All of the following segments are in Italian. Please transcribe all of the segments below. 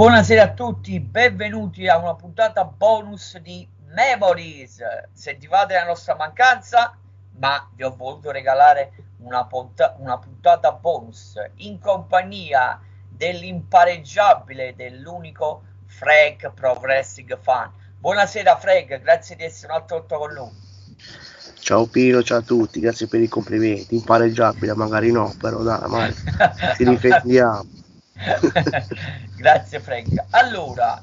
Buonasera a tutti, benvenuti a una puntata bonus di Memories. Sentivate la nostra mancanza, ma vi ho voluto regalare una, punta- una puntata bonus in compagnia dell'impareggiabile, dell'unico Frank Pro Wrestling Fan. Buonasera Frank, grazie di essere un altro volta con noi. Ciao Pino, ciao a tutti, grazie per i complimenti. Impareggiabile, magari no, però dai, magari ci difendiamo. Grazie Frank. Allora,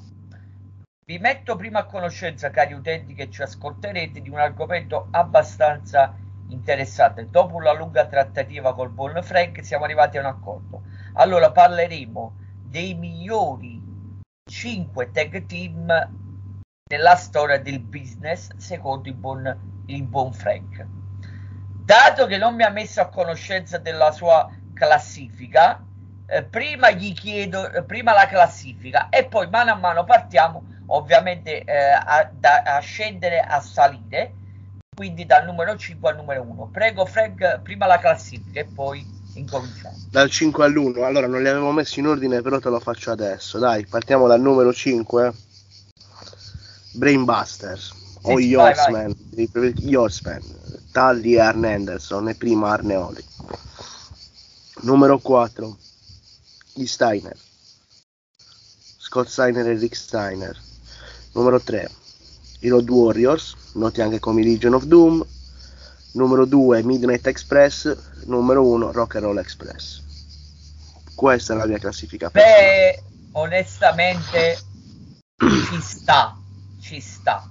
vi metto prima a conoscenza, cari utenti che ci ascolterete, di un argomento abbastanza interessante. Dopo una lunga trattativa col buon Frank siamo arrivati a un accordo. Allora parleremo dei migliori 5 tag team nella storia del business secondo il buon, il buon Frank. Dato che non mi ha messo a conoscenza della sua classifica, eh, prima gli chiedo eh, prima la classifica e poi mano a mano partiamo ovviamente eh, a, da, a, scendere a salire quindi dal numero 5 al numero 1 prego Frank prima la classifica e poi incominciamo. Dal 5 all'1 allora non li avevo messi in ordine però te lo faccio adesso. Dai partiamo dal numero 5 Brainbusters o Yorsman Yorsman Tully e Arne Anderson e prima Arneoli numero 4 gli Steiner, Scott Steiner e Rick Steiner. Numero 3, i Road Warriors, noti anche come Legion of Doom. Numero 2, Midnight Express. Numero 1, Rock and Roll Express. Questa è la mia classifica. Beh, onestamente ci sta, ci sta.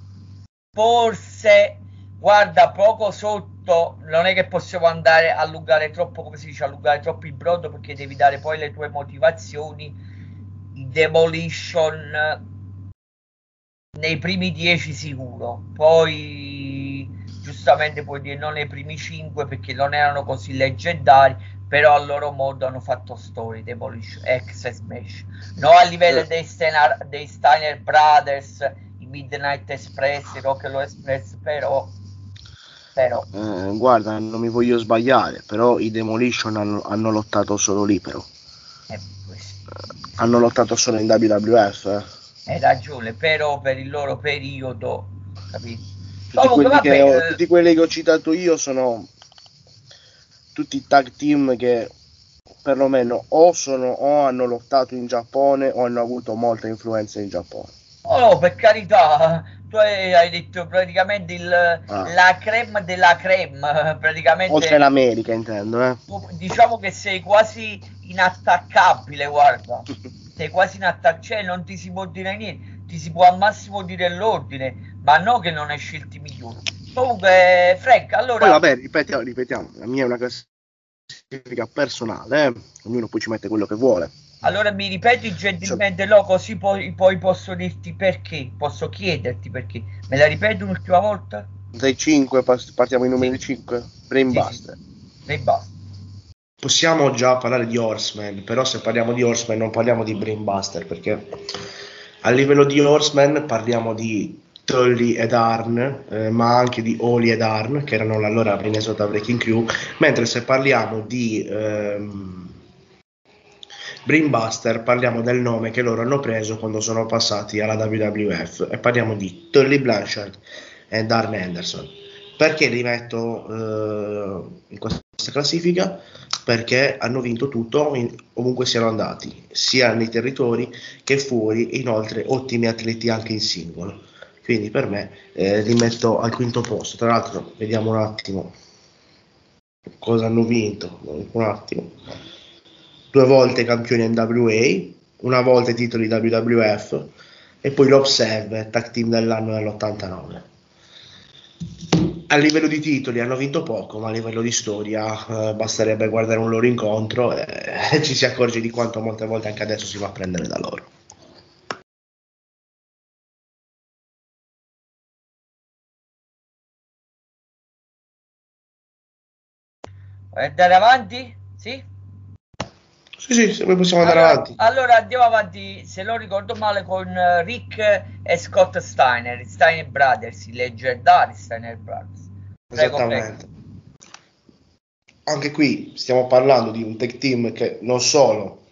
Forse, guarda, poco sotto non è che possiamo andare a allungare troppo, come si dice, allungare troppo il brodo perché devi dare poi le tue motivazioni. Demolition nei primi 10 sicuro, poi giustamente puoi dire non nei primi 5 perché non erano così leggendari, però a loro modo hanno fatto storie, Demolition, X Smash. No a livello dei Steiner, dei Steiner Brothers, i Midnight Express, Rock Express, però però. Eh, guarda, non mi voglio sbagliare, però i Demolition hanno, hanno lottato solo lì, però. Eh, hanno lottato solo in WWF. Eh. Hai ragione, però per il loro periodo, capito? Tutti, quelli vabbè, che ho, eh, tutti quelli che ho citato io sono tutti tag team che perlomeno o sono o hanno lottato in Giappone o hanno avuto molta influenza in Giappone. Oh, per carità, tu hai detto praticamente il, ah. la creme della creme, praticamente. Oltre l'America intendo, eh. Diciamo che sei quasi inattaccabile, guarda. sei quasi inattaccabile, cioè non ti si può dire niente, ti si può al massimo dire l'ordine, ma no che non hai scelti migliori. Comunque, Frank, allora... Poi vabbè, ripetiamo, ripetiamo, la mia è una classifica personale, eh? ognuno poi ci mette quello che vuole. Allora mi ripeti gentilmente cioè... lo così poi, poi, posso dirti perché, posso chiederti perché. Me la ripeti un'ultima volta? Dai 5, partiamo ai numeri sì. 5. Brainbuster. Sì, Brainbuster. Possiamo già parlare di Horseman, però se parliamo di Horseman non parliamo di Brainbuster perché a livello di Horseman parliamo di Tully ed Arn, eh, ma anche di Oli ed Arn, che erano l'allora Minnesota Breaking Crew, mentre se parliamo di... Ehm, Brainbuster parliamo del nome che loro hanno preso quando sono passati alla WWF e parliamo di Tully Blanchard e Darn Anderson. Perché li metto eh, in questa classifica? Perché hanno vinto tutto in, ovunque siano andati, sia nei territori che fuori, inoltre ottimi atleti anche in singolo. Quindi per me eh, li metto al quinto posto. Tra l'altro, vediamo un attimo cosa hanno vinto. Un attimo due volte campioni NWA, una volta i titoli WWF e poi l'Observe, tag team dell'anno dell'89. A livello di titoli hanno vinto poco, ma a livello di storia eh, basterebbe guardare un loro incontro e, e ci si accorge di quanto molte volte anche adesso si va a prendere da loro. Andare avanti? Sì? Sì, sì, se possiamo andare allora, avanti. Allora andiamo avanti, se non ricordo male, con eh, Rick e Scott Steiner, Steiner Brothers, i leggendari Steiner Brothers. Prego, Esattamente. Prego. Anche qui stiamo parlando di un tech team che non solo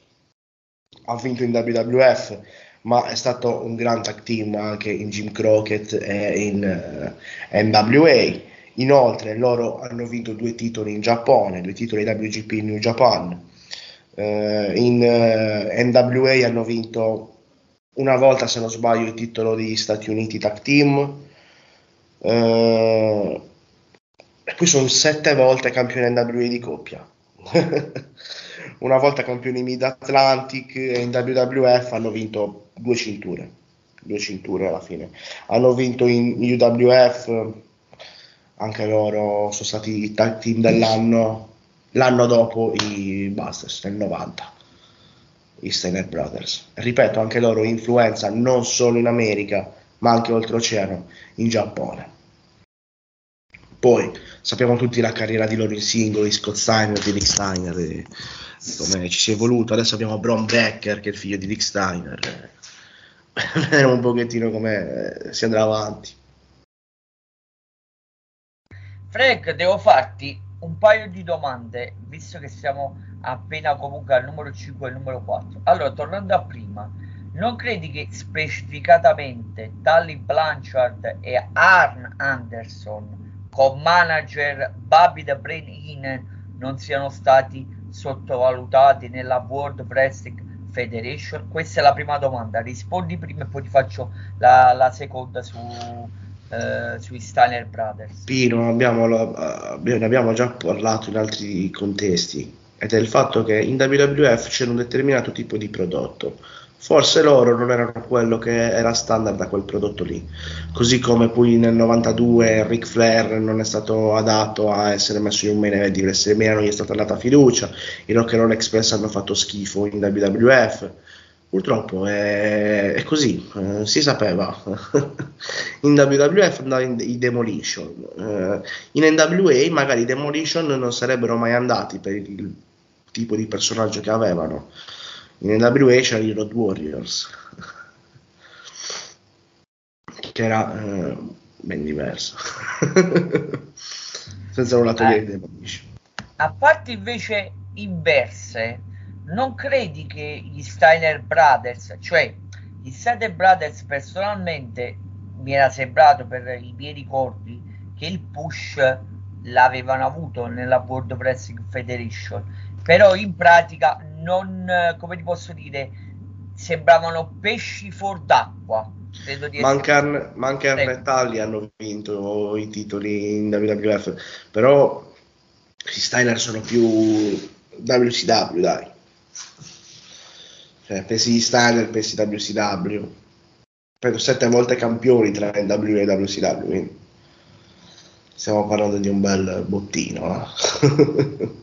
ha vinto in WWF, ma è stato un gran tag team anche in Jim Crockett e in uh, NWA. Inoltre loro hanno vinto due titoli in Giappone, due titoli WGP New Japan. Uh, in uh, NWA hanno vinto una volta, se non sbaglio, il titolo di Stati Uniti Tag Team. Uh, e poi sono sette volte campione NWA di coppia. una volta campioni Mid Atlantic e in WWF hanno vinto due cinture. Due cinture alla fine. Hanno vinto in UWF, anche loro sono stati i tag team dell'anno, l'anno dopo i Busters nel 90 i Steiner Brothers. Ripeto, anche loro influenza non solo in America, ma anche oltreoceano, in Giappone. Poi sappiamo tutti la carriera di loro in singoli, Scott Steiner, di Rick Steiner, e come ci si è evoluto. Adesso abbiamo Bron Becker, che è il figlio di Rick Steiner. Vedremo un pochettino come si andrà avanti. Frank, devo farti un paio di domande, visto che siamo appena comunque al numero 5 e al numero 4. Allora, tornando a prima, non credi che specificatamente Tully Blanchard e Arn Anderson con manager Bobby the Brain Heenan non siano stati sottovalutati nella World Wrestling Federation? Questa è la prima domanda. Rispondi prima e poi ti faccio la, la seconda su, eh, sui Steiner Brothers. Pino, abbiamo, ne abbiamo già parlato in altri contesti ed è il fatto che in WWF c'era un determinato tipo di prodotto. Forse loro non erano quello che era standard da quel prodotto lì. Così come poi nel 92 Ric Flair non è stato adatto a essere messo in un main event di WrestleMania, non gli è stata data fiducia. I Rock and Roll Express hanno fatto schifo in WWF. Purtroppo è, è così, eh, si sapeva. in WWF andava in, i Demolition. Eh, in NWA magari i Demolition non sarebbero mai andati per il tipo di personaggio che avevano. In NWA c'erano i Road Warriors, che era eh, ben diverso. Senza nulla togliere eh, Demolition. A parte invece inverse, non credi che gli Steiner Brothers, cioè gli Steiner Brothers personalmente mi era sembrato per i miei ricordi che il push l'avevano avuto nella World Wrestling Federation però in pratica non, come ti posso dire, sembravano pesci fuor d'acqua. Mancan, Mancan e Tagli hanno vinto i titoli in WWF, però i Steiner sono più WCW, dai. Cioè, pensi di Steiner, pensi WCW. Penso sette volte campioni tra NW e WCW, quindi stiamo parlando di un bel bottino. Eh?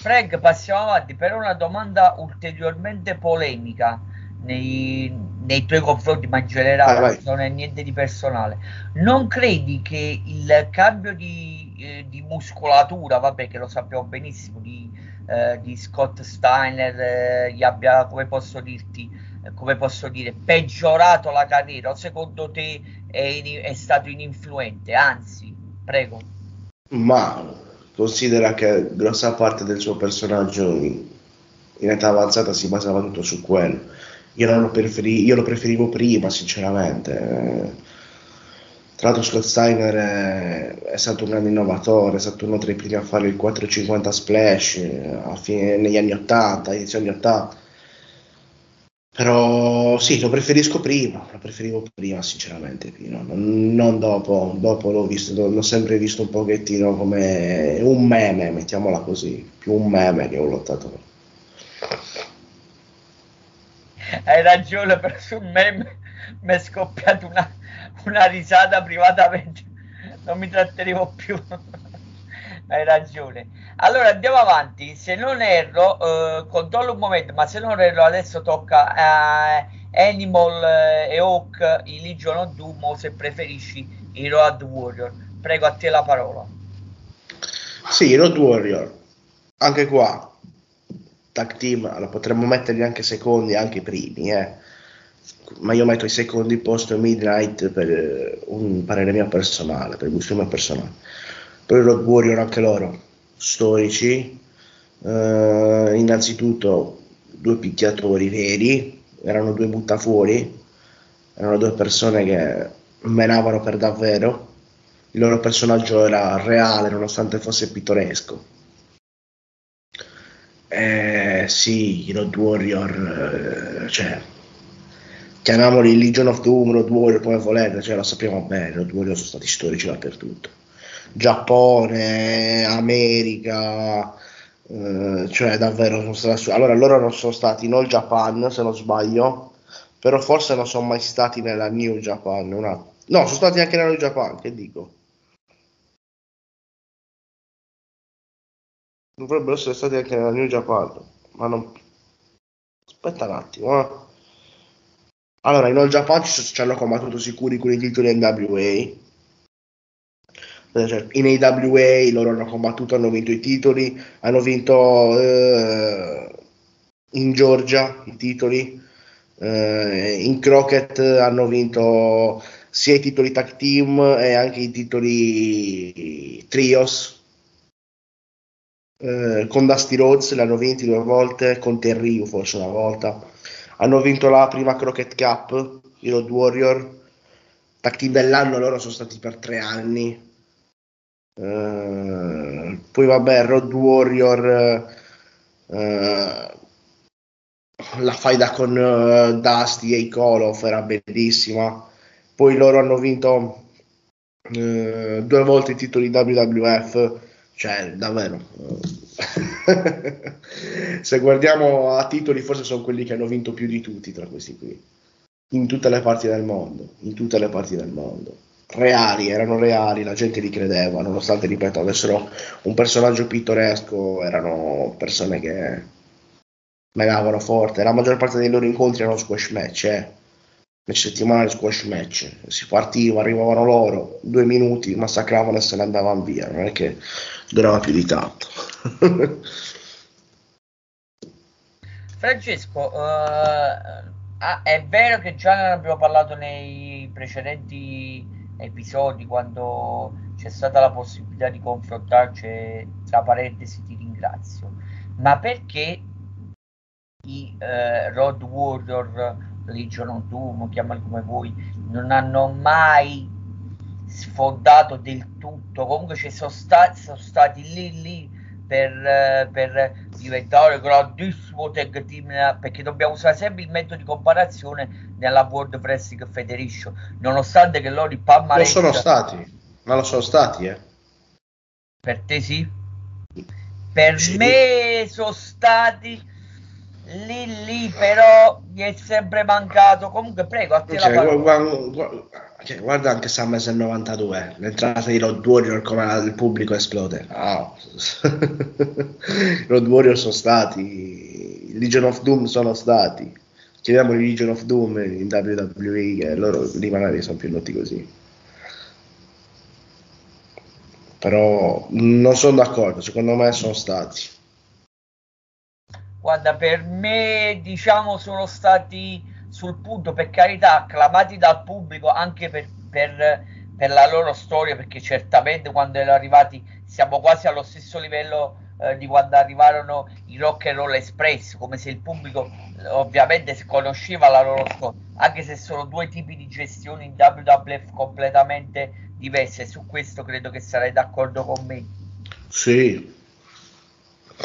Frank, passiamo avanti per una domanda ulteriormente polemica nei, nei tuoi confronti, ma in generale vai, vai. non è niente di personale. Non credi che il cambio di, eh, di muscolatura, vabbè, che lo sappiamo benissimo, di, eh, di Scott Steiner eh, gli abbia, come posso dirti, come posso dire, peggiorato la carriera? O secondo te è, è stato ininfluente? Anzi, prego. Ma considera che grossa parte del suo personaggio in, in età avanzata si basava tutto su quello. Io lo, preferi, io lo preferivo prima, sinceramente. Tra l'altro Scott Steiner è, è, stato un grande innovatore, è stato uno tra i primi a fare il 450 splash eh, fine, negli anni 80, inizio anni 80 però sì, lo preferisco prima, lo preferivo prima sinceramente, Pino. Non, non dopo, dopo l'ho visto, l'ho sempre visto un pochettino come un meme, mettiamola così, più un meme che un lottatore. Hai ragione, però sul meme mi è scoppiata una, una risata privatamente, non mi tratteremo più hai ragione. Allora andiamo avanti. Se non erro, eh, controllo un momento, ma se non erro, adesso tocca a eh, Animal eh, e Hawk, i Legion of Doom, o se preferisci i Road Warrior. Prego a te la parola. Sì, Road Warrior. Anche qua, tag team, allora, potremmo metterli anche secondi, anche primi, eh. Ma io metto i secondi posto Midnight per eh, un parere mio personale, per gusto mio personale poi Road Warrior anche loro, storici. Uh, innanzitutto due picchiatori veri, erano due buttafuori, erano due persone che menavano per davvero, il loro personaggio era reale nonostante fosse pittoresco. Eh, sì, i Road Warrior, eh, cioè, chiamiamoli Legion of Doom, Road Warrior come volete, cioè, lo sappiamo bene, Road Warrior sono stati storici dappertutto. Giappone, America, eh, cioè davvero sono stati... Allora loro non sono stati in All Japan, se non sbaglio, però forse non sono mai stati nella New Japan. Una... No, sono stati anche nella New Japan, che dico? Dovrebbero essere stati anche nella New Japan, ma non... Aspetta un attimo, eh. Allora, in All Japan ci, ci hanno combattuto sicuri con i titoli NWA cioè, in AWA loro hanno combattuto, hanno vinto i titoli, hanno vinto eh, in Georgia i titoli, eh, in Crockett hanno vinto sia i titoli tag team e anche i titoli trios. Eh, con Dusty Rhodes l'hanno vinti due volte, con Terry forse una volta. Hanno vinto la prima Crockett Cup, i Road Warrior. Tag team dell'anno loro sono stati per tre anni Uh, poi vabbè, Road Warrior, uh, la faida con uh, Dusty e i Koloff era bellissima. Poi loro hanno vinto due volte i titoli WWF, cioè davvero. Se guardiamo a titoli, forse sono quelli che hanno vinto più di tutti tra questi qui, in tutte le parti del mondo, in tutte le parti del mondo reali, erano reali, la gente li credeva, nonostante, ripeto, avessero un personaggio pittoresco, erano persone che menavano forte. La maggior parte dei loro incontri erano squash match, eh. Match settimanali squash match. Si partiva, arrivavano loro, due minuti, massacravano e se ne andavano via, non è che durava più di tanto. Francesco, uh, ah, è vero che già ne abbiamo parlato nei precedenti episodi quando c'è stata la possibilità di confrontarci, tra parentesi ti ringrazio, ma perché i eh, Road Warrior, Of Doom, chiamali come vuoi, non hanno mai sfondato del tutto, comunque ci sono, sta- sono stati lì lì per, per diventare grandissimo tag team perché dobbiamo usare sempre il metodo di comparazione nella World Wrestling Federation nonostante che loro i Palmarès lo sono stati ma lo sono stati eh. Per te sì. Per sì. me sono stati lì lì però mi è sempre mancato. Comunque prego a te cioè, la guarda, guarda, guarda anche Summer 92 l'entrata di Road Warrior come il pubblico esplode. Oh. Road Warrior sono stati Legion of Doom sono stati. Chiamiamoli Legion of Doom in WWE che loro lì magari sono più noti così. Però non sono d'accordo. Secondo me sono stati Guarda, per me, diciamo, sono stati sul punto, per carità, acclamati dal pubblico anche per, per, per la loro storia, perché certamente quando erano arrivati siamo quasi allo stesso livello eh, di quando arrivarono i Rock and Roll Express, come se il pubblico ovviamente conosceva la loro storia, anche se sono due tipi di gestione in WWF completamente diverse, su questo credo che sarai d'accordo con me. Sì.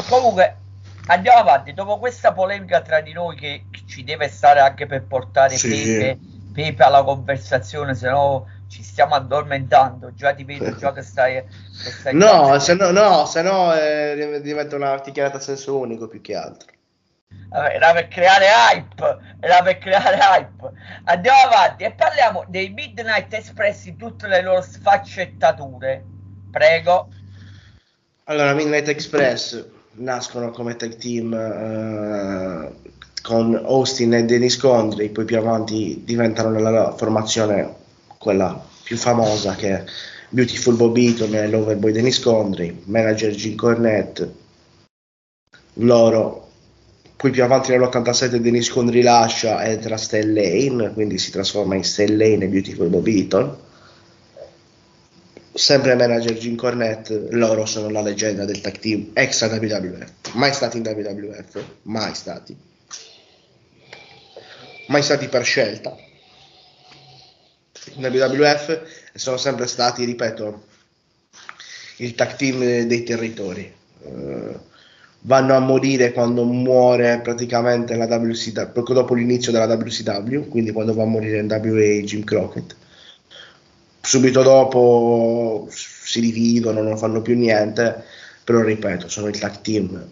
Comunque, andiamo avanti. Dopo questa polemica tra di noi, che ci deve stare anche per portare sì. Pepe, Pepe, alla conversazione, se no ci stiamo addormentando. Già ti vedo, già che stai. Che stai no, se no, no, se no eh, diventa una dichiarata a senso unico più che altro. Era per creare hype, era per creare hype. Andiamo avanti e parliamo dei Midnight Express in tutte le loro sfaccettature. Prego. Allora, Midnight Express nascono come tag team eh, con Austin e Dennis Condrey, poi più avanti diventano nella formazione quella più famosa che è Beautiful Bob Eaton e Loverboy Dennis Condrey, manager Jim Cornette, loro. Poi più avanti nell'87 Dennis Condrey lascia entra Stan Lane, quindi si trasforma in Stan Lane e Beautiful Bob Eaton sempre manager Jim Cornette, loro sono la leggenda del tag team ex WWF, mai stati in WWF, mai stati. mai stati per scelta in WWF sono sempre stati, ripeto, il tag team dei territori. Uh, vanno a morire quando muore praticamente la WCW, poco dopo l'inizio della WCW, quindi quando va a morire in WA Jim Crockett. Subito dopo si dividono, non fanno più niente, però ripeto, sono il tag team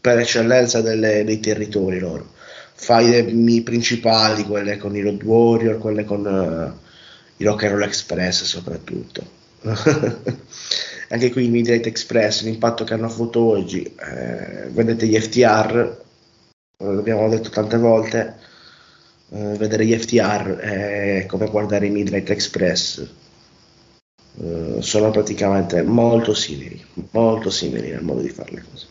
per eccellenza delle, dei territori loro. Fai i principali, quelle con i Road Warrior, quelle con uh, i Rock and Roll Express soprattutto. Anche qui i Midnight Express, l'impatto che hanno avuto oggi, eh, vedete gli FTR, eh, l'abbiamo detto tante volte, eh, vedere gli FTR è come guardare i Midnight Express, eh, sono praticamente molto simili, molto simili nel modo di fare le cose.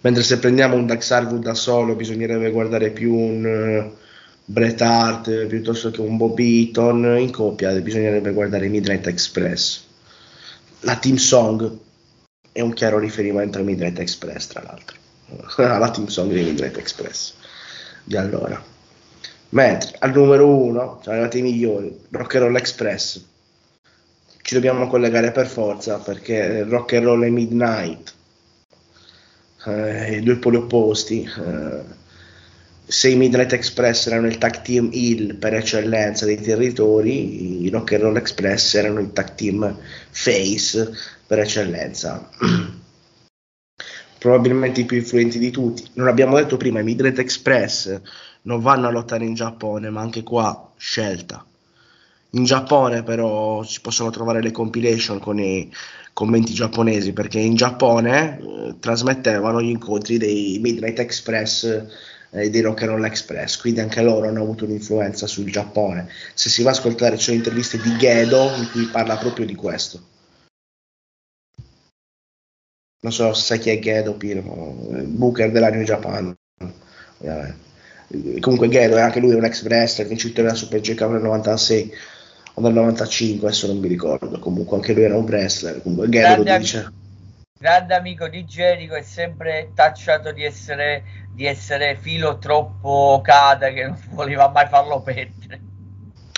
Mentre se prendiamo un Dax Harwood da solo bisognerebbe guardare più un Bret Hart piuttosto che un Bob Eaton. In coppia bisognerebbe guardare Midnight Express. La team song è un chiaro riferimento a Midnight Express tra l'altro. Alla team song di Midnight Express di allora. Mentre al numero uno sono arrivati i migliori Rock and Roll Express ci dobbiamo collegare per forza perché Rock and Roll e Midnight eh, i due poli opposti eh, se i Midnight Express erano il tag team Hill per eccellenza dei territori, i Rock and Roll Express erano il tag team Face per eccellenza. Probabilmente i più influenti di tutti. Non abbiamo detto prima, i Midnight Express non vanno a lottare in Giappone, ma anche qua scelta. In Giappone però si possono trovare le compilation con i commenti giapponesi perché in Giappone eh, trasmettevano gli incontri dei Midnight Express eh, di Rock and Roll Express, quindi anche loro hanno avuto un'influenza sul Giappone. Se si va a ascoltare, ci sono interviste di Gedo in cui parla proprio di questo. Non so se sai chi è Gedo, Pino, Booker della New Japan. Ovviamente. Comunque Gedo è anche lui un ex wrestler, vincitore della Super J nel 96 o nel 95, adesso non mi ricordo. Comunque anche lui era un wrestler. Comunque Gedo lo dice grande amico di Jericho è sempre tacciato di essere, di essere filo troppo Okada che non voleva mai farlo perdere.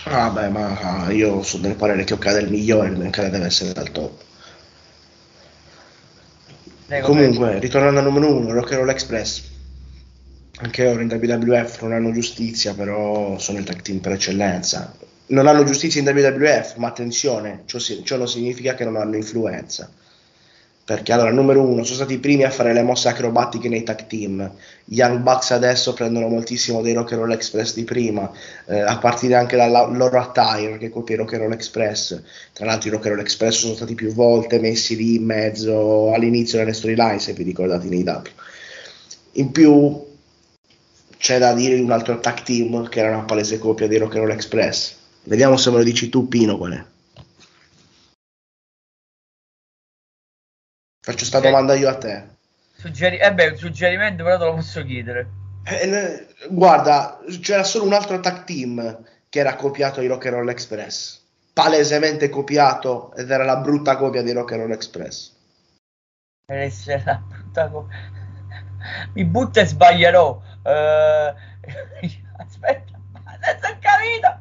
Ah beh, ma io sono del parere che Okada è il migliore, Okada deve essere dal top. Prego, Comunque, prego. ritornando al numero uno, Rock and Roll Express. Anche ora in WWF non hanno giustizia, però sono il tag team per eccellenza. Non hanno giustizia in WWF, ma attenzione, ciò, ciò non significa che non hanno influenza. Perché allora numero uno sono stati i primi a fare le mosse acrobatiche nei tag team. Gli Young Bucks adesso prendono moltissimo dei Rock and Roll Express di prima eh, a partire anche dalla loro attire che copia i Rock and Roll Express. Tra l'altro i Rock and Roll Express sono stati più volte messi lì in mezzo all'inizio delle storyline se vi ricordate nei W in più c'è da dire di un altro tag team che era una palese copia dei Rock and Roll Express vediamo se me lo dici tu Pino qual è Faccio questa domanda io a te. Suggeri- eh beh, un suggerimento però te lo posso chiedere. Eh, guarda, c'era solo un altro tag team che era copiato ai Rock and Roll Express. Palesemente copiato ed era la brutta copia di Rock and Roll Express. Essere la brutta copia. Mi butto e sbaglierò. Uh, aspetta, adesso ho capito.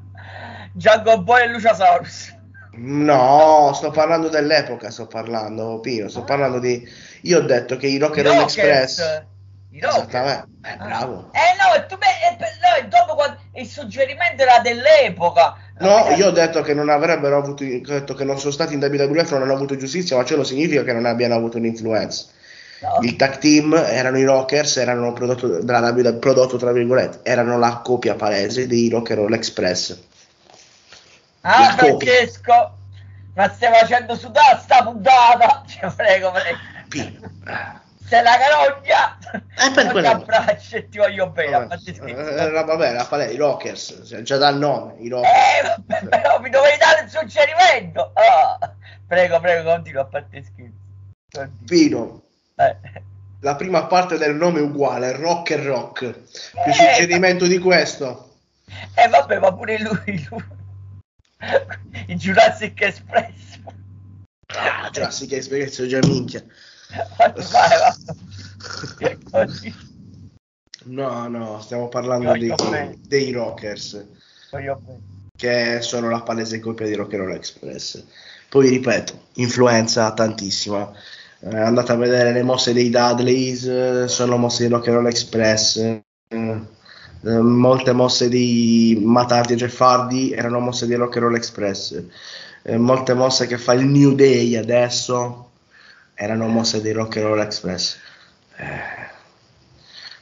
Django Boy e Luciasaurus. No, sto parlando dell'epoca, sto parlando, Pino, sto parlando di... Io ho detto che i Rock and Roll Express... I Esattamente, eh, bravo. Eh no, tu me, eh, no, dopo quando, il suggerimento era dell'epoca. No, io ho detto che non avrebbero avuto, ho detto che non sono stati in WWF, non hanno avuto giustizia, ma ciò non significa che non abbiano avuto un'influenza. No. Il tag team erano i Rockers, erano prodotto, della prodotto tra virgolette, erano la copia palese dei Rock and Roll Express. Ah, Francesco, ma stai facendo sudare sta puntata? Ti prego, prego. Sei la carogna! Eh, per quello. abbraccio e ti voglio bene. Eh, eh, vabbè, la palè, i Rockers, cioè, già dal nome, i Rockers. Eh, vabbè, però mi dovevi dare il suggerimento. Oh, prego, prego, continua a parte scherzi. Pino. Eh. La prima parte del nome è uguale, rock e rock. Più eh, suggerimento di questo? Eh vabbè, ma pure lui, lui il Jurassic Express. Ah, Jurassic Express già minchia. No, no, stiamo parlando dei, dei Rockers, che sono la palese copia di Rock and Roll Express. Poi ripeto, influenza tantissima. Eh, andate a vedere le mosse dei Dudleys, eh, sono mosse di Rock and Roll Express. Eh, eh, molte mosse di Matardi e Jeff Hardy erano mosse di Rock and Roll Express. Eh, molte mosse che fa il New Day adesso erano mosse di Rock and Roll Express. Eh,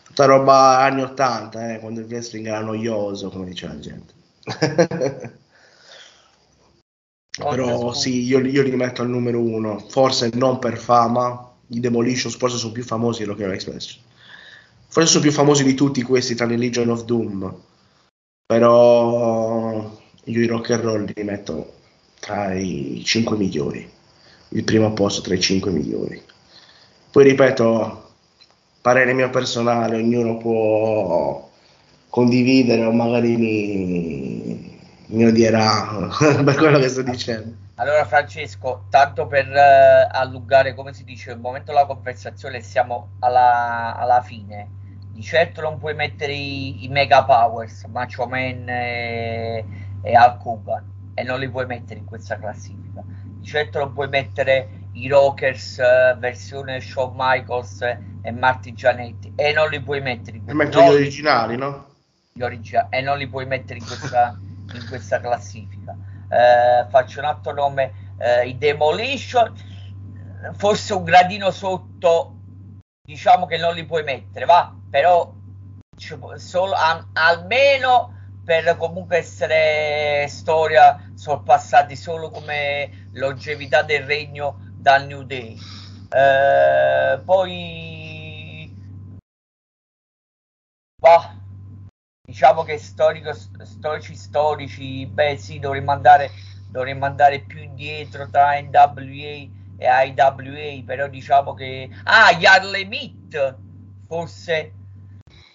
tutta roba anni 80, eh, quando il wrestling era noioso, come diceva la gente. Però sì, io, io, li metto al numero uno, forse non per fama, i Demolition forse sono più famosi di Rock and Roll Express. Forse sono più famosi di tutti questi, tra i Legion of Doom. Però io i rock and roll li metto tra i 5 migliori. Il primo posto tra i 5 migliori. Poi ripeto, parere mio personale, ognuno può condividere o magari mi, mi odierà per quello che sto dicendo. Allora Francesco, tanto per uh, allungare, come si dice, il momento della conversazione, siamo alla, alla fine di certo non puoi mettere i, i Mega Powers, Macho Man e, e Al Cuban e non li puoi mettere in questa classifica. Di certo non puoi mettere i Rockers uh, versione Shawn Michaels e Marty Gianetti e non li puoi mettere in questa metto gli originali, no? Gli originali e non li puoi mettere in questa, in questa classifica. Uh, faccio un altro nome, uh, i Demolition, forse un gradino sotto diciamo che non li puoi mettere, va, però solo, a, almeno per comunque essere storia sorpassati solo come longevità del regno dal New Day. Eh, poi bah, diciamo che storico, storici storici, beh sì, dovremmo andare, dovremmo andare più indietro tra NWA e IWA, però diciamo che... Ah, Yarley Meat, forse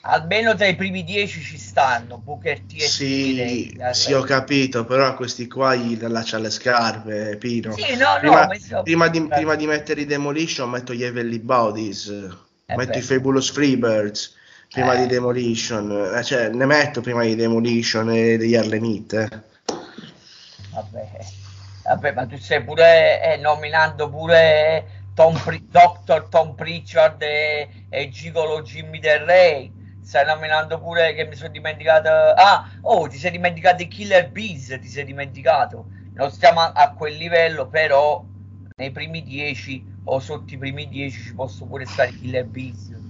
almeno tra i primi dieci ci stanno Booker T e sì, sì ho capito però questi qua gli lascia le scarpe Pino. Sì, no, prima, no, prima, di, prima, di, mettere i Demolition metto gli Heavenly Bodies eh metto beh. i Fabulous Freebirds prima eh. di Demolition eh, cioè ne metto prima di Demolition e degli Meat eh. vabbè Vabbè, ma tu stai pure eh, nominando pure Tom Pri- Dr. Tom Pritchard e, e Gigolo Jimmy Del Rey. Stai nominando pure che mi sono dimenticato. Ah, oh, ti sei dimenticato i Killer Bees. Ti sei dimenticato. Non stiamo a, a quel livello, però nei primi 10 o sotto i primi 10 ci posso pure stare i Killer Bees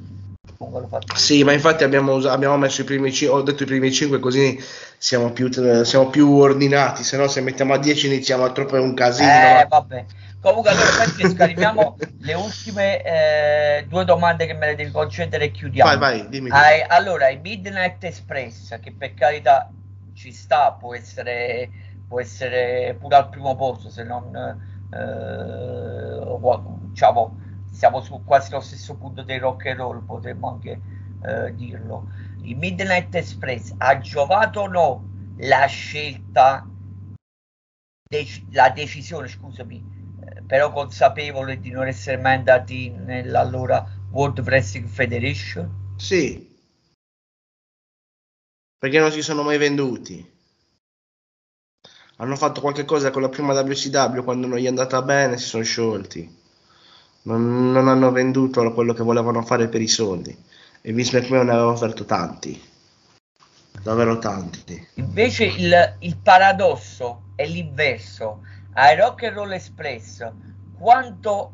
sì, ma infatti abbiamo, abbiamo messo i primi 5, ho detto i primi 5 così siamo più, siamo più ordinati, se no se mettiamo a 10 iniziamo a troppo un casino. Eh, vabbè. Comunque allora Francesco, arriviamo le ultime eh, due domande che me le devi concedere e chiudiamo. Vai, vai. Ah, allora, il Midnight Express, che per carità ci sta, può essere, può essere pure al primo posto, se non eh, diciamo siamo su quasi lo stesso punto del rock and roll, potremmo anche eh, dirlo. Il Midnight Express ha giovato o no la scelta, dec- la decisione, scusami, eh, però consapevole di non essere mai andati nell'allora World Wrestling Federation? Sì, perché non si sono mai venduti. Hanno fatto qualche cosa con la prima WCW quando non gli è andata bene, si sono sciolti non, non, hanno venduto quello che volevano fare per i soldi. E Vince McMahon ne aveva offerto tanti. Davvero tanti. Invece il, il paradosso è l'inverso. Ai Rock and Roll Express quanto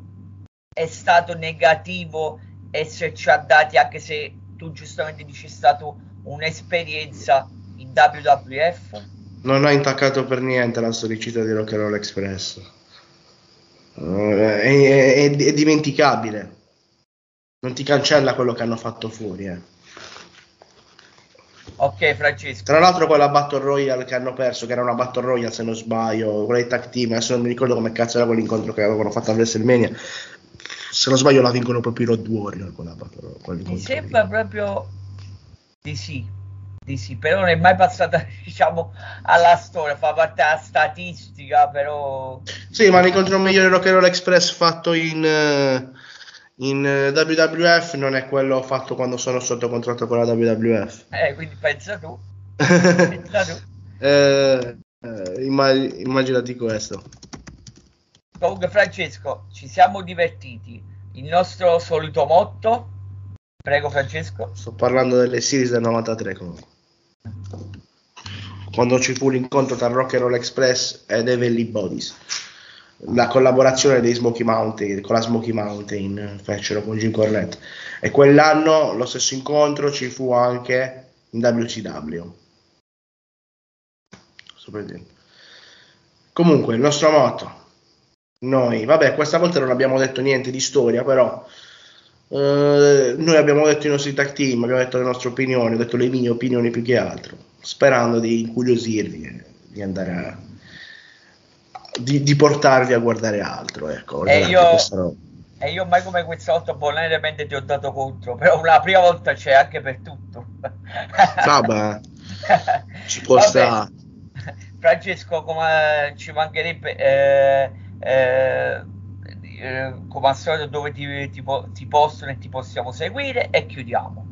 è stato negativo esserci andati anche se tu giustamente dici è stata un'esperienza in WWF non ha intaccato per niente la storicità di Rock and Roll Express è, è, è, dimenticabile. Non ti cancella quello che hanno fatto fuori. Eh. Ok, Francesco. Tra l'altro, quella Battle Royale che hanno perso, che era una Battle Royale se non sbaglio, quella di tag team, adesso non mi ricordo come cazzo era quell'incontro che avevano fatto a WrestleMania. Se non sbaglio, la vincono proprio i Road Warrior. Quella battle, mi sembra proprio di sì di sì, però non è mai passata diciamo alla storia, fa parte della statistica, però... Sì, ma l'incontro migliore Rock and Roll Express fatto in, uh, in eh, WWF non è quello fatto quando sono sotto contratto con la WWF. Eh, quindi pensa tu. pensa tu. eh, eh, immag- immaginati questo. Comunque Francesco, ci siamo divertiti. Il nostro solito motto. Prego Francesco. Sto parlando delle series del 93 comunque. Quando ci fu l'incontro tra Rock and Roll Express ed Heavenly Bodies la collaborazione dei Smoky Mountain con la Smoky Mountain fecero con Jim Cornette. E quell'anno lo stesso incontro ci fu anche in WCW comunque il nostro motto. Noi vabbè questa volta non abbiamo detto niente di storia però eh, noi abbiamo detto i nostri tag team abbiamo detto le nostre opinioni ho detto le mie opinioni più che altro sperando di incuriosirvi di andare a di, di, portarvi a guardare altro. Ecco, e, io, e io mai come questa volta bonariamente ti ho dato contro, però la prima volta c'è anche per tutto. Vabbè, ci può stare. Francesco, come ci mancherebbe... Eh, eh, eh, come al solito dove ti, ti, ti possono e ti possiamo seguire e chiudiamo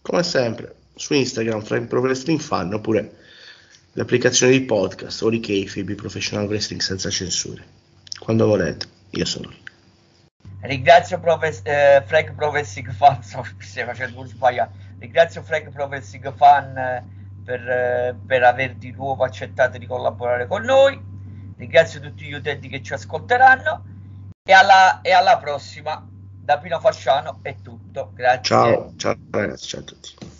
come sempre su Instagram Frank Pro Wrestling Fan oppure l'applicazione di podcast o di Kayfabe Professional Wrestling senza censure. Quando volete, io sono lì. Ringrazio Profes- eh, Frank Professing Fan, so, stai facendo sbagliato. Ringrazio Frank Professing Fan eh, per, eh, per aver di nuovo accettato di collaborare con noi. Ringrazio tutti gli utenti che ci ascolteranno e alla, e alla prossima. Da Pino Fasciano è tutto. Grazie. Ciao, ciao ragazzi, ciao a tutti.